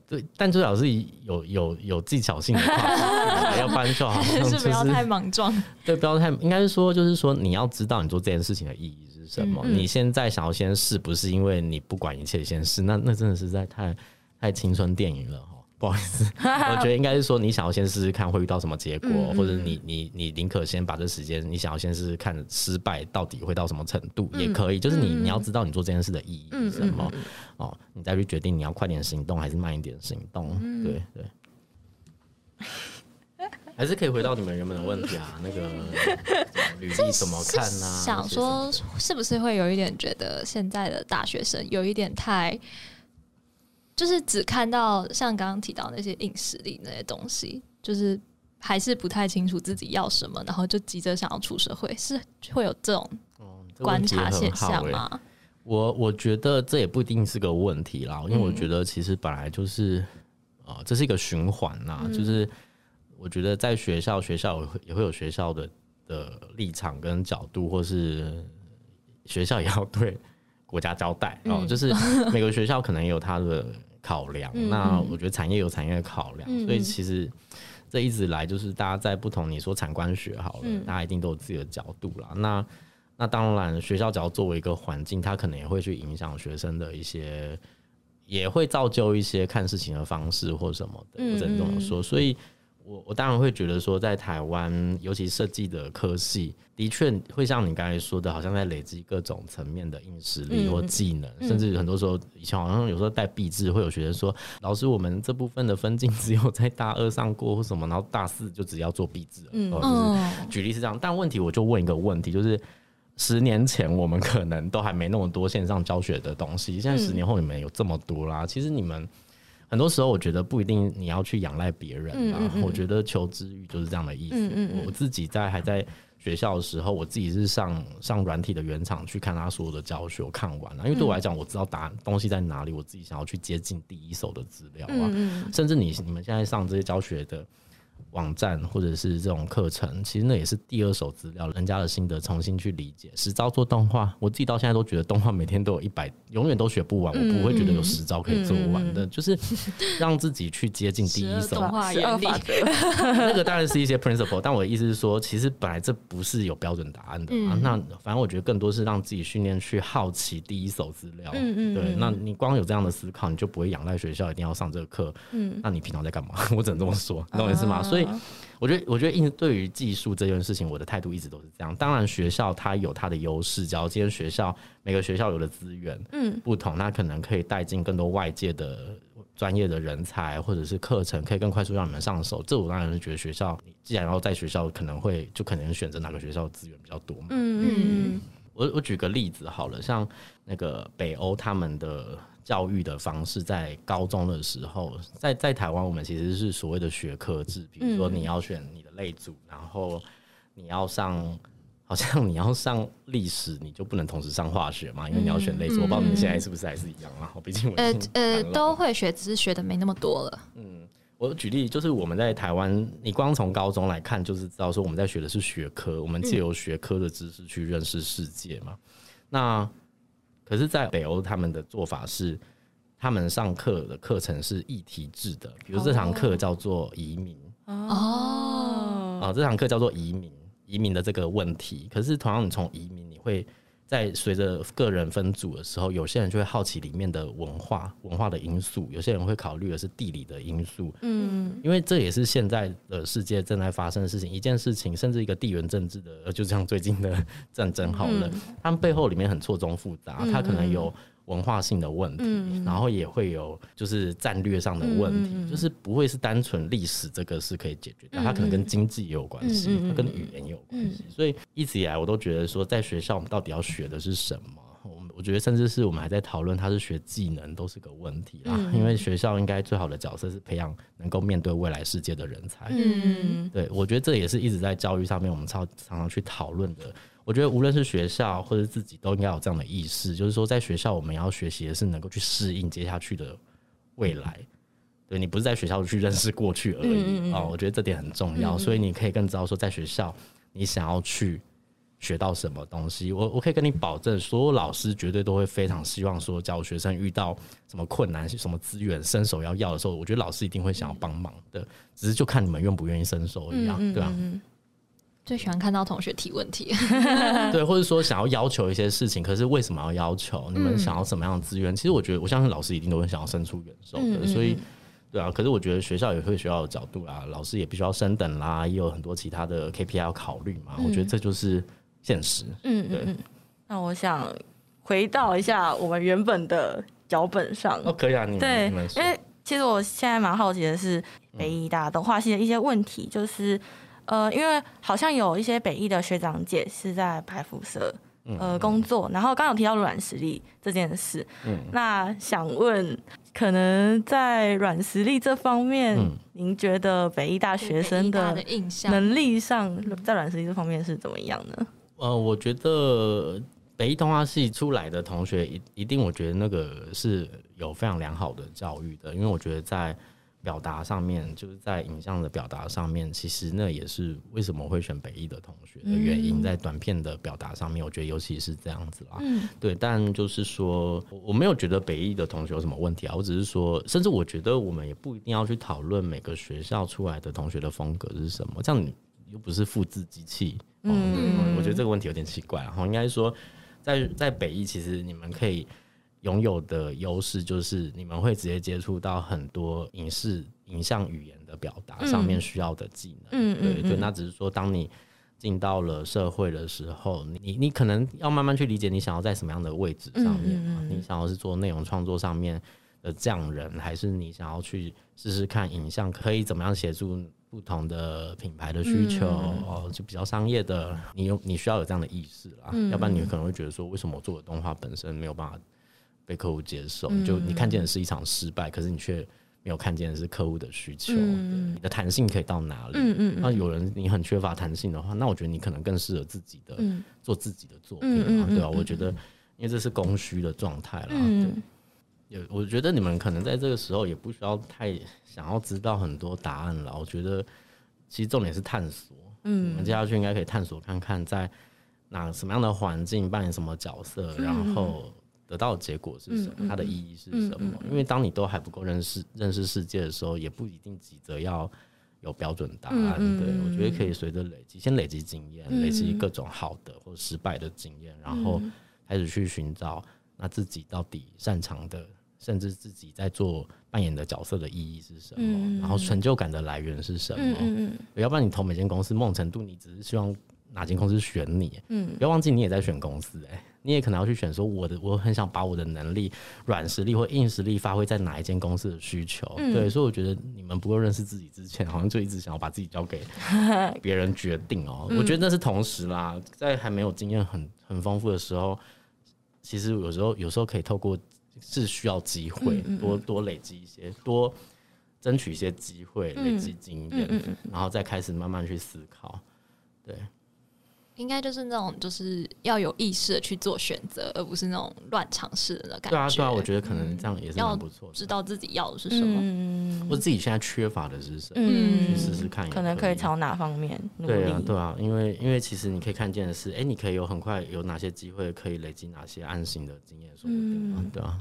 对，但最好是有有有技巧性的话，要不然就好像、就是不要太莽撞。对，不要太，应该是说，就是说，你要知道你做这件事情的意义是什么。嗯嗯，你现在想要先试，不是因为你不管一切先试，那那真的是在太太青春电影了。不好意思，我觉得应该是说，你想要先试试看会遇到什么结果，嗯嗯，或者你你你宁可先把这时间，你想要先试试看失败到底会到什么程度，嗯、也可以。就是你你要知道你做这件事的意义是什么、哦，你再去决定你要快点行动还是慢一点行动。嗯、对对，还是可以回到你们原本的问题啊，那个履历怎么看呢、啊？想说是不是会有一点觉得现在的大学生有一点太。就是只看到像刚刚提到那些硬实力那些东西，就是还是不太清楚自己要什么，然后就急着想要出社会，是会有这种观察现象吗？嗯欸、我我觉得这也不一定是个问题啦，因为我觉得其实本来就是啊、呃，这是一个循环呐。嗯、就是我觉得在学校，学校也会有学校的的立场跟角度，或是学校也要对国家交代哦。嗯、就是每个学校可能也有它的。考量，那我觉得产业有产业的考量，嗯、所以其实这一直来就是大家在不同，你说产官学好了，嗯、大家一定都有自己的角度啦。那那当然，学校只要作为一个环境，它可能也会去影响学生的一些，也会造就一些看事情的方式或什么的，我只能这么说。所以。我我当然会觉得说，在台湾，尤其设计的科系，的确会像你刚才说的，好像在累积各种层面的硬实力或技能，嗯、甚至很多时候以前好像有时候带毕制，会有学生说，老师，我们这部分的分镜只有在大二上过或什么，然后大四就只要做毕制了。嗯，就是举例是这样，但问题我就问一个问题，就是十年前我们可能都还没那么多线上教学的东西，现在十年后你们有这么多啦，其实你们。很多时候，我觉得不一定你要去仰赖别人啊。嗯嗯嗯，我觉得求知欲就是这样的意思。我自己在还在学校的时候，我自己是上上软体的原厂去看他所有的教学，我看完了。因为对我来讲，我知道答案东西在哪里，我自己想要去接近第一手的资料啊。嗯嗯，甚至你你们现在上这些教学的网站或者是这种课程，其实那也是第二手资料，人家的心得重新去理解。实招做动画，我自己到现在都觉得动画每天都有一百，永远都学不完。我不会觉得有十招可以做完的，嗯、就是让自己去接近第一手。动画原理，那个当然是一些 principle，但我的意思是说，其实本来这不是有标准答案的嘛。嗯、那反正我觉得更多是让自己训练去好奇第一手资料。嗯嗯。对，那你光有这样的思考，你就不会仰赖学校一定要上这个课。嗯。那你平常在干嘛？我只能这么说，你懂我意思吗？所以。我觉得，我觉得，应对于技术这件事情，我的态度一直都是这样。当然，学校它有它的优势，只要今天学校每个学校有的资源，嗯，不同，那可能可以带进更多外界的专业的人才，或者是课程，可以更快速让你们上手。这我当然是觉得学校，既然要在学校，可能会就可能选择哪个学校资源比较多嘛。嗯嗯。我我举个例子好了，像那个北欧他们的。教育的方式，在高中的时候，在在台湾，我们其实是所谓的学科制，比如说你要选你的类组，然后你要上，好像你要上历史，你就不能同时上化学嘛，因为你要选类组。我不知道你们现在是不是还是一样啊？毕竟我呃呃都会学，只是学的没那么多了。嗯，我举例就是我们在台湾，你光从高中来看，就是知道说我们在学的是学科，我们借由学科的知识去认识世界嘛。那可是，在北欧，他们的做法是，他们上课的课程是议题制的，比如这堂课叫做移民哦，啊，这堂课叫做移民，移民的这个问题。可是，同样，你从移民，你会。在随着个人分组的时候，有些人就会好奇里面的文化、文化的因素；有些人会考虑的是地理的因素。嗯，因为这也是现在的世界正在发生的事情。一件事情，甚至一个地缘政治的，就像最近的战争好了，他们背后里面很错综复杂，它可能有。文化性的问题，嗯、然后也会有就是战略上的问题，嗯、就是不会是单纯历史这个是可以解决的，嗯、它可能跟经济也有关系，嗯、它跟语言也有关系。嗯、所以一直以来我都觉得说，在学校我们到底要学的是什么？我我觉得甚至是我们还在讨论，它是学技能都是个问题啦。嗯、因为学校应该最好的角色是培养能够面对未来世界的人才。嗯，对，我觉得这也是一直在教育上面我们常常常去讨论的。我觉得无论是学校或者自己都应该有这样的意识，就是说在学校我们要学习的是能够去适应接下去的未来。对，你不是在学校去认识过去而已啊，我觉得这点很重要。所以你可以更知道说在学校你想要去学到什么东西。我我可以跟你保证，所有老师绝对都会非常希望说，教学生遇到什么困难、什么资源伸手要要的时候，我觉得老师一定会想要帮忙的，只是就看你们愿不愿意伸手一样，对吧？最喜欢看到同学提问题，对，或者说想要要求一些事情，可是为什么要要求？你们想要什么样的资源？其实我觉得，我相信老师一定都会想要伸出援手的。所以，对啊。可是我觉得学校也会学校的角度啦，老师也必须要升等啦，也有很多其他的 KPI 要考虑嘛。我觉得这就是现实。嗯，对。那我想回到一下我们原本的脚本上。哦，可以啊，你们对，因为其实我现在蛮好奇的是北艺大动画系的一些问题，就是。呃，因为好像有一些北艺的学长姐是在百福社呃工作，然后刚有提到软实力这件事，嗯，那想问，可能在软实力这方面，嗯、您觉得北艺大学生的能力上，在软实力这方面是怎么样呢？呃，我觉得北艺动画系出来的同学一一定，我觉得那个是有非常良好的教育的，因为我觉得在。表达上面，就是在影像的表达上面，其实那也是为什么会选北艺的同学的原因。在短片的表达上面，我觉得尤其是这样子啦。嗯，对。但就是说，我没有觉得北艺的同学有什么问题啊。我只是说，甚至我觉得我们也不一定要去讨论每个学校出来的同学的风格是什么。这样你又不是复制机器。嗯，我觉得这个问题有点奇怪。然后应该说，在在北艺，其实你们可以。拥有的优势就是你们会直接接触到很多影视、影像语言的表达上面需要的技能。嗯，对对。那只是说，当你进到了社会的时候，你你可能要慢慢去理解你想要在什么样的位置上面嘛。你想要是做内容创作上面的匠人，还是你想要去试试看影像可以怎么样协助不同的品牌的需求？哦，就比较商业的，你有你需要有这样的意识啦。要不然你可能会觉得说，为什么我做的动画本身没有办法？被客户接受，就你看见的是一场失败，嗯、可是你却没有看见的是客户的需求。嗯、你的弹性可以到哪里？嗯嗯嗯、那有人你很缺乏弹性的话，那我觉得你可能更适合自己的、嗯、做自己的作品对吧、啊？我觉得，因为这是供需的状态啦。嗯、对，有我觉得你们可能在这个时候也不需要太想要知道很多答案了。我觉得。其实重点是探索。嗯，我们接下去应该可以探索看看，在哪什么样的环境扮演什么角色，嗯、然后得到的结果是什么，嗯、它的意义是什么？因为当你都还不够认识认识世界的时候，也不一定急着要有标准答案。嗯、对，我觉得可以随着累积，先累积经验，累积各种好的或失败的经验，然后开始去寻找那自己到底擅长的。甚至自己在做扮演的角色的意义是什么？嗯、然后成就感的来源是什么？嗯嗯、要不然你投每间公司，某种程度你只是希望哪间公司选你。嗯，不要忘记你也在选公司、你也可能要去选说我的，我很想把我的能力、软实力或硬实力发挥在哪一间公司的需求。嗯、对，所以我觉得你们不够认识自己之前，好像就一直想要把自己交给 别人决定哦、我觉得那是同时啦，在还没有经验很很丰富的时候，其实有时候有时候可以透过。是需要机会，多多累积一些，多争取一些机会，累积经验，然后再开始慢慢去思考。对，应该就是那种，就是要有意识的去做选择，而不是那种乱尝试的感觉。对啊，对啊，我觉得可能这样也是蛮不错的。知道自己要的是什么，或者自己现在缺乏的是什么，去试试看，可能可以朝哪方面努力。对啊，对啊，因为因为其实你可以看见的是，哎，你可以有很快有哪些机会，可以累积哪些安心的经验，说不定，对啊。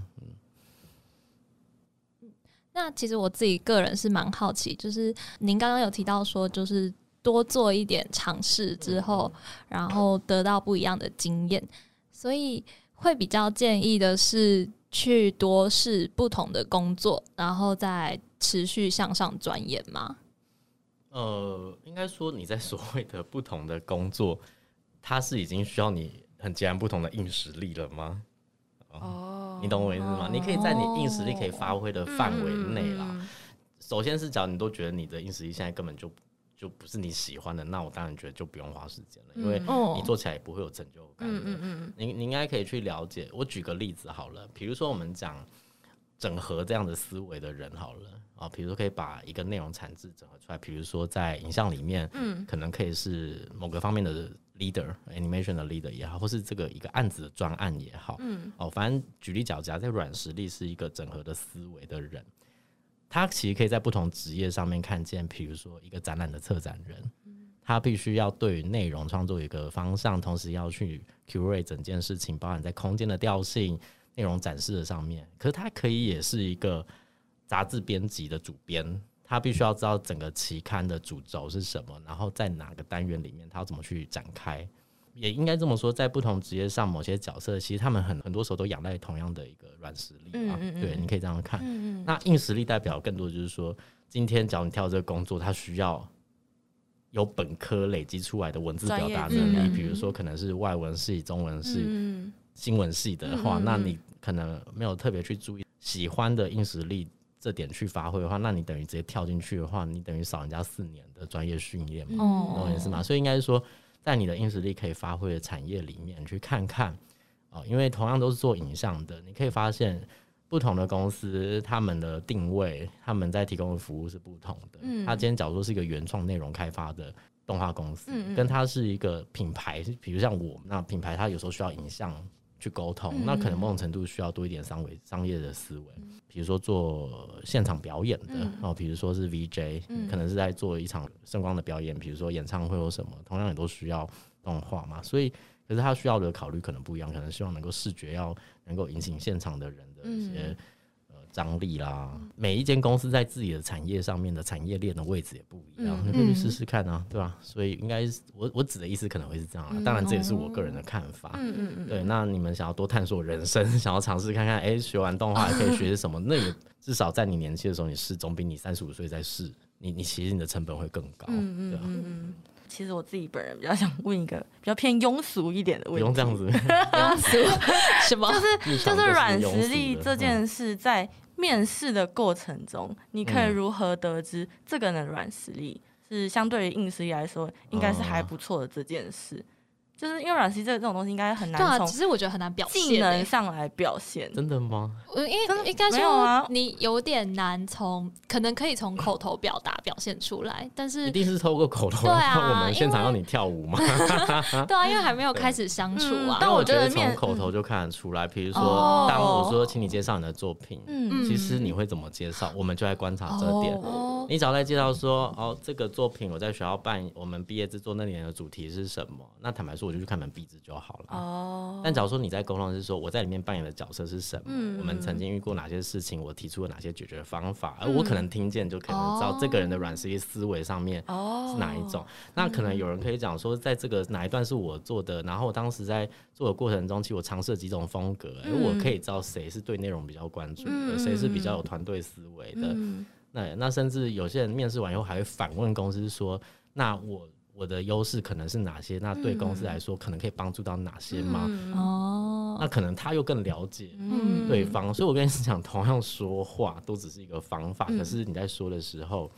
那其实我自己个人是蛮好奇，就是您刚刚有提到说，就是多做一点尝试之后，然后得到不一样的经验，所以会比较建议的是去多试不同的工作，然后再持续向上钻研吗？呃，应该说你在所谓的不同的工作，它是已经需要你很截然不同的硬实力了吗？哦，你懂我意思吗？哦、你可以在你硬实力可以发挥的范围内啦。嗯、首先是，假如你都觉得你的硬实力现在根本就就不是你喜欢的，那我当然觉得就不用花时间了，嗯、因为你做起来也不会有成就感。嗯嗯嗯。你你应该可以去了解。我举个例子好了，比如说我们讲整合这样的思维的人好了啊，比如说可以把一个内容产制整合出来，比如说在影像里面，嗯，可能可以是某个方面的。leader animation 的 leader 也好，或是这个一个案子的专案也好，嗯，哦，反正举例讲讲，在软实力是一个整合的思维的人，他其实可以在不同职业上面看见，比如说一个展览的策展人，他必须要对于内容创作一个方向，同时要去 curate 整件事情，包含在空间的调性、内容展示的上面。可是他可以也是一个杂志编辑的主编。他必须要知道整个期刊的主轴是什么，然后在哪个单元里面，他要怎么去展开。也应该这么说，在不同职业上，某些角色其实他们很很多时候都仰赖同样的一个软实力啊。嗯嗯嗯对，你可以这样看。那硬实力代表更多就是说，今天只要你跳这个工作，它需要有本科累积出来的文字表达能力，比如说可能是外文系、中文系、嗯、新闻系的话，那你可能没有特别去注意喜欢的硬实力。这点去发挥的话，那你等于直接跳进去的话，你等于少人家四年的专业训练嘛，懂我意思吗？所以应该是说，在你的硬实力可以发挥的产业里面去看看啊，因为同样都是做影像的，你可以发现不同的公司他们的定位，他们在提供的服务是不同的。嗯，他今天假如说是一个原创内容开发的动画公司，跟他是一个品牌，比如像我，那品牌它有时候需要影像。去沟通，那可能某种程度需要多一点商维商业的思维，比如说做现场表演的哦，比如说是 VJ，可能是在做一场圣光的表演，比如说演唱会或什么，同样也都需要动画嘛，所以可是他需要的考虑可能不一样，可能希望能够视觉要能够引起现场的人的一些。张力啦，每一间公司在自己的产业上面的产业链的位置也不一样，嗯、你可以去试试看啊，对吧？所以应该是我我指的意思可能会是这样啊，当然这也是我个人的看法。嗯嗯嗯。对，那你们想要多探索人生，想要尝试看看，哎、欸，学完动画还可以学些什么？那也至少在你年轻的时候你试，总比你三十五岁再试，你你其实你的成本会更高。嗯嗯嗯嗯。其实我自己本人比较想问一个比较偏庸俗一点的问题，不用这样子。庸俗什么？就是就是软实力这件事，在面试的过程中，你可以如何得知这个人的软实力？是相对于硬实力来说，应该是还不错的这件事？就是因为软实力这这种东西应该很难从，对啊，其实我觉得很难表现技能上来表现。真的吗？我应应该说你有点难从，可能可以从口头表达表现出来，但是一定是透过口头。对啊，我们现场让你跳舞吗？对啊，因为还没有开始相处啊。但我觉得从口头就看得出来，比如说当我说请你介绍你的作品，嗯，其实你会怎么介绍？我们就在观察这点。你只要在介绍说，哦，这个作品我在学校办，我们毕业制作那年的主题是什么？那坦白说，我就去看门壁纸就好了。哦。但假如说你在沟通是说，我在里面扮演的角色是什么？嗯。我们曾经遇过哪些事情？我提出了哪些解决方法？而我可能听见，就可能知道这个人的软实力思维上面是哪一种。那可能有人可以讲说，在这个哪一段是我做的，然后我当时在做的过程中，其实我尝试了几种风格，而我可以知道谁是对内容比较关注的，谁是比较有团队思维的。那那甚至有些人面试完以后还会反问公司说：“那我我的优势可能是哪些？那对公司来说可能可以帮助到哪些吗？”哦，那可能他又更了解对方。所以我跟你讲，同样说话都只是一个方法，可是你在说的时候，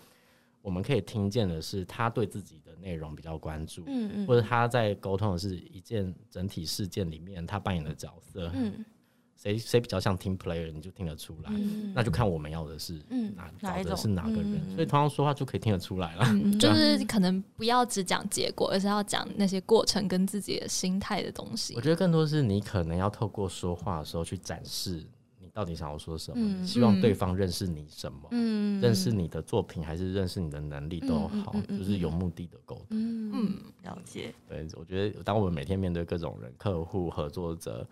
我们可以听见的是他对自己的内容比较关注，或者他在沟通的是一件整体事件里面他扮演的角色。谁谁比较像 team player，你就听得出来，嗯、那就看我们要的是哪找的是哪个人，嗯、所以通常说话就可以听得出来了。嗯、就是可能不要只讲结果，而是要讲那些过程跟自己的心态的东西。我觉得更多是你可能要透过说话的时候去展示你到底想要说什么，嗯、希望对方认识你什么，嗯、认识你的作品还是认识你的能力都好，嗯、就是有目的的沟通。嗯，了解。对，我觉得当我们每天面对各种人、客户、合作者。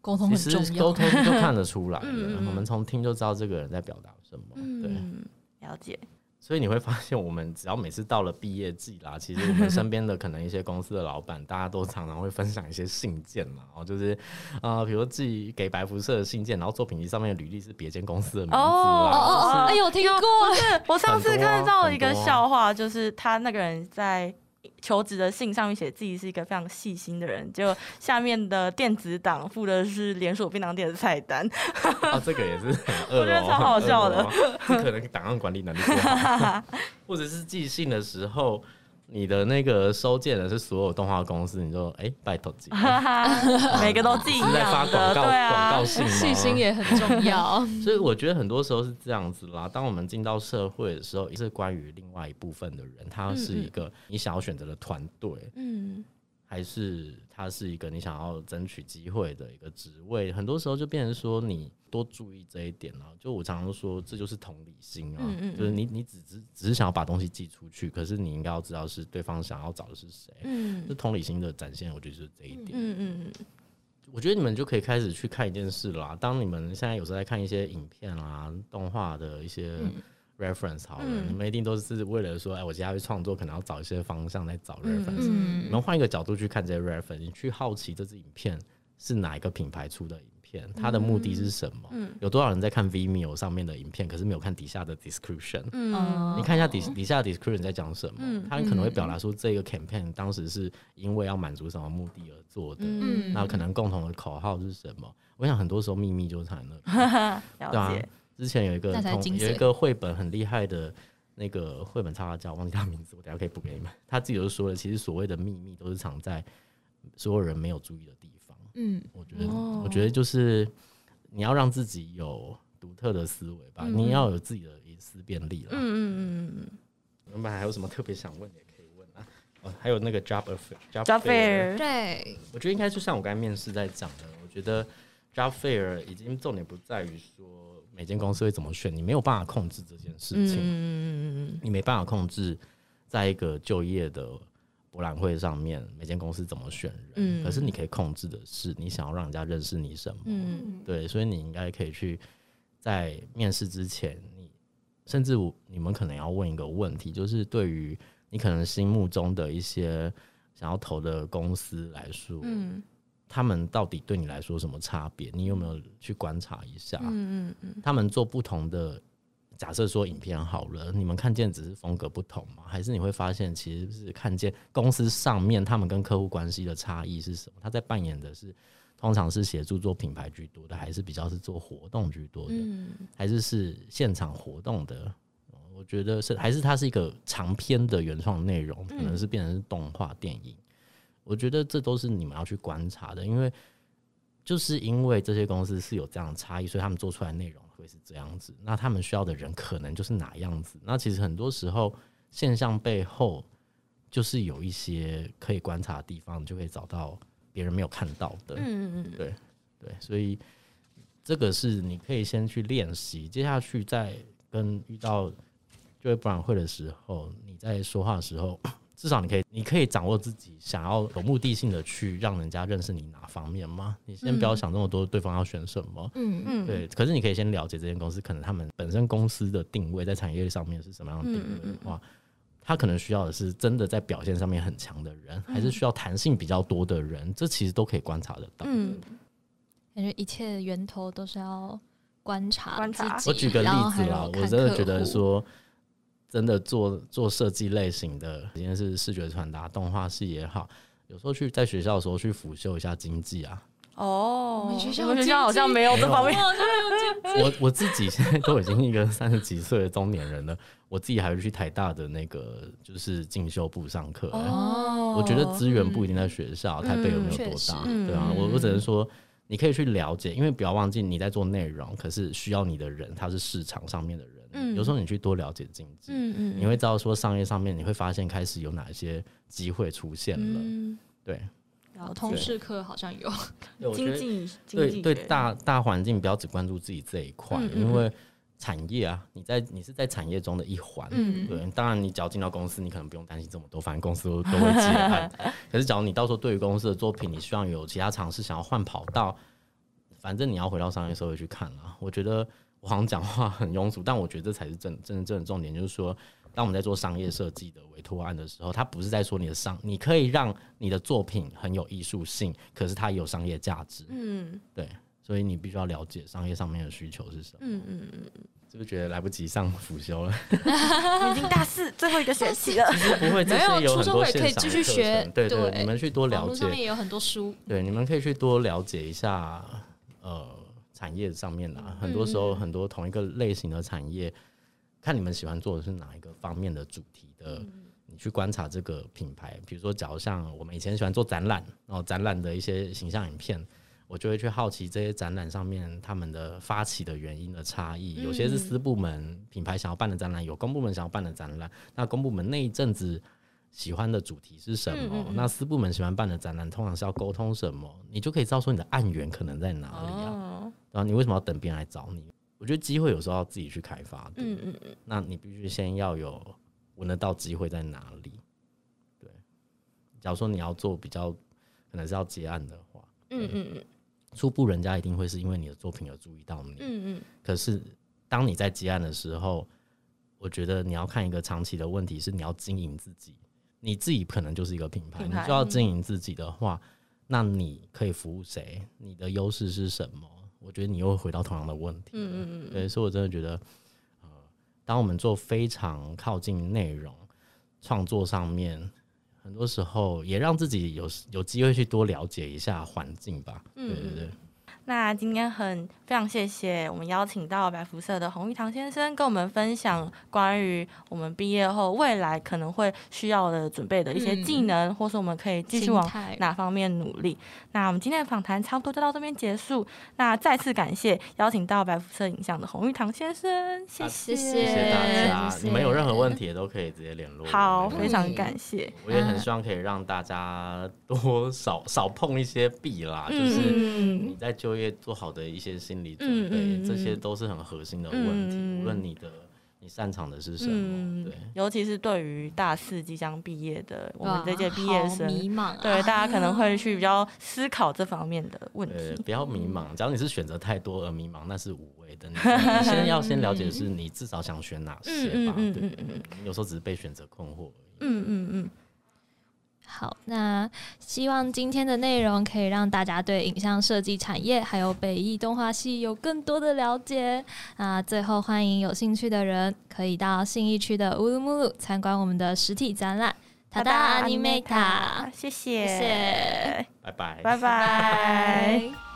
沟通很重要，沟通就看得出来，我们从听就知道这个人在表达什么。对，了解。所以你会发现，我们只要每次到了毕业季啦，其实我们身边的可能一些公司的老板，大家都常常会分享一些信件嘛，然后就是啊，比如寄给白辐射的信件，然后作品集上面的履历是别间公司的名字啊。哎有，听过。我上次看到一个笑话，就是他那个人在。求职的信上面写自己是一个非常细心的人，就下面的电子档附的是连锁便当店的菜单。啊，这个也是很我觉得超好笑的。可能档案管理能力不好，或者是寄信的时候。你的那个收件人是所有动画公司，你就哎、欸，拜托寄，每个都寄一样的，在发广告广、啊、告信吗？细心也很重要。所以我觉得很多时候是这样子啦。当我们进到社会的时候，也是关于另外一部分的人，他是一个你想要选择的团队，嗯，还是它是一个你想要争取机会的一个职位？很多时候就变成说你。多注意这一点啊！就我常常说，这就是同理心啊，嗯嗯嗯，就是你你只只只是想要把东西寄出去，可是你应该要知道是对方想要找的是谁。嗯，这同理心的展现，我觉得就是这一点。嗯嗯嗯，我觉得你们就可以开始去看一件事啦。当你们现在有时候在看一些影片啊、动画的一些 reference 好了，嗯、你们一定都是为了说，哎，我接下来创作可能要找一些方向来找 reference。嗯，你们换一个角度去看这些 reference，你去好奇这支影片是哪一个品牌出的影片。它的目的是什么？嗯，有多少人在看 Vimeo 上面的影片，可是没有看底下的 description？嗯，你看一下底底下的 description 在讲什么？嗯，他可能会表达出这个 campaign 当时是因为要满足什么目的而做的。嗯，那可能共同的口号是什么？我想很多时候秘密就在那。对啊，之前有一个有一个绘本很厉害的那个绘本插画家，忘记他名字，我等下可以补给你们。他自己就说了，其实所谓的秘密都是藏在所有人没有注意的地方。嗯，我觉得，我觉得就是你要让自己有独特的思维吧，嗯、你要有自己的思辨力了。嗯嗯嗯嗯。我们还有什么特别想问的也可以问啊。哦，还有那个 job fair，job fair，对，我觉得应该就像我刚才面试在讲的，我觉得 job fair 已经重点不在于说每间公司会怎么选，你没有办法控制这件事情。嗯嗯嗯嗯，你没办法控制在一个就业的。博览会上面每间公司怎么选人，嗯、可是你可以控制的是你想要让人家认识你什么，嗯、对，所以你应该可以去在面试之前，你甚至你们可能要问一个问题，就是对于你可能心目中的一些想要投的公司来说，嗯、他们到底对你来说什么差别？你有没有去观察一下？嗯嗯嗯，他们做不同的。假设说影片好了，你们看见只是风格不同吗？还是你会发现其实是看见公司上面他们跟客户关系的差异是什么？他在扮演的是通常是协助做品牌居多的，还是比较是做活动居多的？嗯，还是是现场活动的？我觉得是，还是它是一个长篇的原创内容，可能是变成是动画电影。我觉得这都是你们要去观察的，因为就是因为这些公司是有这样的差异，所以他们做出来内容。会是这样子，那他们需要的人可能就是哪样子？那其实很多时候现象背后就是有一些可以观察的地方，你就可以找到别人没有看到的。嗯嗯嗯，对对，所以这个是你可以先去练习，接下去再跟遇到就业博览会的时候，你在说话的时候，至少你可以，你可以掌握自己想要有目的性的去让人家认识你哪方面吗？你先不要想那么多，对方要选什么，嗯嗯，对。可是你可以先了解这间公司，可能他们本身公司的定位在产业上面是什么样的定位的话，他可能需要的是真的在表现上面很强的人，还是需要弹性比较多的人？这其实都可以观察得到。嗯，感觉一切的源头都是要观察观察。我举个例子啦，我真的觉得说。真的做做设计类型的，今天是视觉传达、动画系也好，有时候去在学校的时候去辅修一下经济啊。哦，我们学校好像没有这方面。我我自己现在都已经一个三十几岁的中年人了，我自己还是去台大的那个就是进修部上课。哦，我觉得资源不一定在学校，台北有没有多大？对啊，我我只能说。你可以去了解，因为不要忘记你在做内容，可是需要你的人，他是市场上面的人。嗯，有时候你去多了解经济，嗯嗯，你会知道说商业上面，你会发现开始有哪些机会出现了。嗯，对。然后通识课好像有经济，对对大大环境不要只关注自己这一块，因为产业啊，你在你是在产业中的一环。嗯，对。当然，你只要进到公司，你可能不用担心这么多，反正公司都都会接案。可是，假如你到时候对于公司的作品，你希望有其他尝试，想要换跑道。反正你要回到商业社会去看了，我觉得我好像讲话很庸俗，但我觉得这才是真真正的重点，就是说，当我们在做商业设计的委托案的时候，它不是在说你的商，你可以让你的作品很有艺术性，可是它也有商业价值。嗯，对，所以你必须要了解商业上面的需求是什么。嗯嗯嗯，是不是觉得来不及上辅修了？已经大四 最后一个学期了。其实不会，这些有很多线上的课程，可以继续学。对对，对，你们去多了解。上面也有很多书。对，你们可以去多了解一下。呃，产业上面的，很多时候很多同一个类型的产业，看你们喜欢做的是哪一个方面的主题的，你去观察这个品牌。比如说，假如像我们以前喜欢做展览，然后展览的一些形象影片，我就会去好奇这些展览上面他们的发起的原因的差异。有些是私部门品牌想要办的展览，有公部门想要办的展览，那公部门那一阵子。喜欢的主题是什么？那私部门喜欢办的展览，通常是要沟通什么？你就可以知道说你的案源可能在哪里啊。哦、然后你为什么要等别人来找你？我觉得机会有时候要自己去开发。嗯嗯嗯。那你必须先要有闻得到机会在哪里。对。假如说你要做比较，可能是要结案的话，嗯嗯嗯。初步人家一定会是因为你的作品有注意到你。嗯嗯。可是当你在结案的时候，我觉得你要看一个长期的问题是你要经营自己。你自己可能就是一个品牌，品牌你就要经营自己的话，嗯、那你可以服务谁？你的优势是什么？我觉得你又会回到同样的问题。嗯嗯嗯。对，所以我真的觉得，呃，当我们做非常靠近内容创作上面，很多时候也让自己有有机会去多了解一下环境吧。嗯、对对对。那今天很非常谢谢我们邀请到白辐社的洪玉堂先生跟我们分享关于我们毕业后未来可能会需要的准备的一些技能，嗯、或是我们可以继续往哪方面努力。那我们今天的访谈差不多就到这边结束。那再次感谢邀请到白辐社影像的洪玉堂先生，谢谢、啊、谢谢大家。你们有任何问题也都可以直接联络。好，非常感谢。我也很希望可以让大家多少少碰一些壁啦，嗯、就是你在就业。做好的一些心理准备，嗯嗯嗯、这些都是很核心的问题。嗯、无论你的你擅长的是什么，嗯、对，尤其是对于大四即将毕业的我们这届毕业生，迷茫、啊，对，大家可能会去比较思考这方面的问题。不要迷茫，假如你是选择太多而迷茫，那是无谓的。你 先要先了解的是你至少想选哪些吧。嗯嗯嗯，有时候只是被选择困惑而已。嗯嗯嗯。好，那希望今天的内容可以让大家对影像设计产业还有北艺动画系有更多的了解。那最后欢迎有兴趣的人可以到信义区的乌鲁木鲁参观我们的实体展览。塔哒 Animeta，谢谢，谢谢，拜拜，拜拜。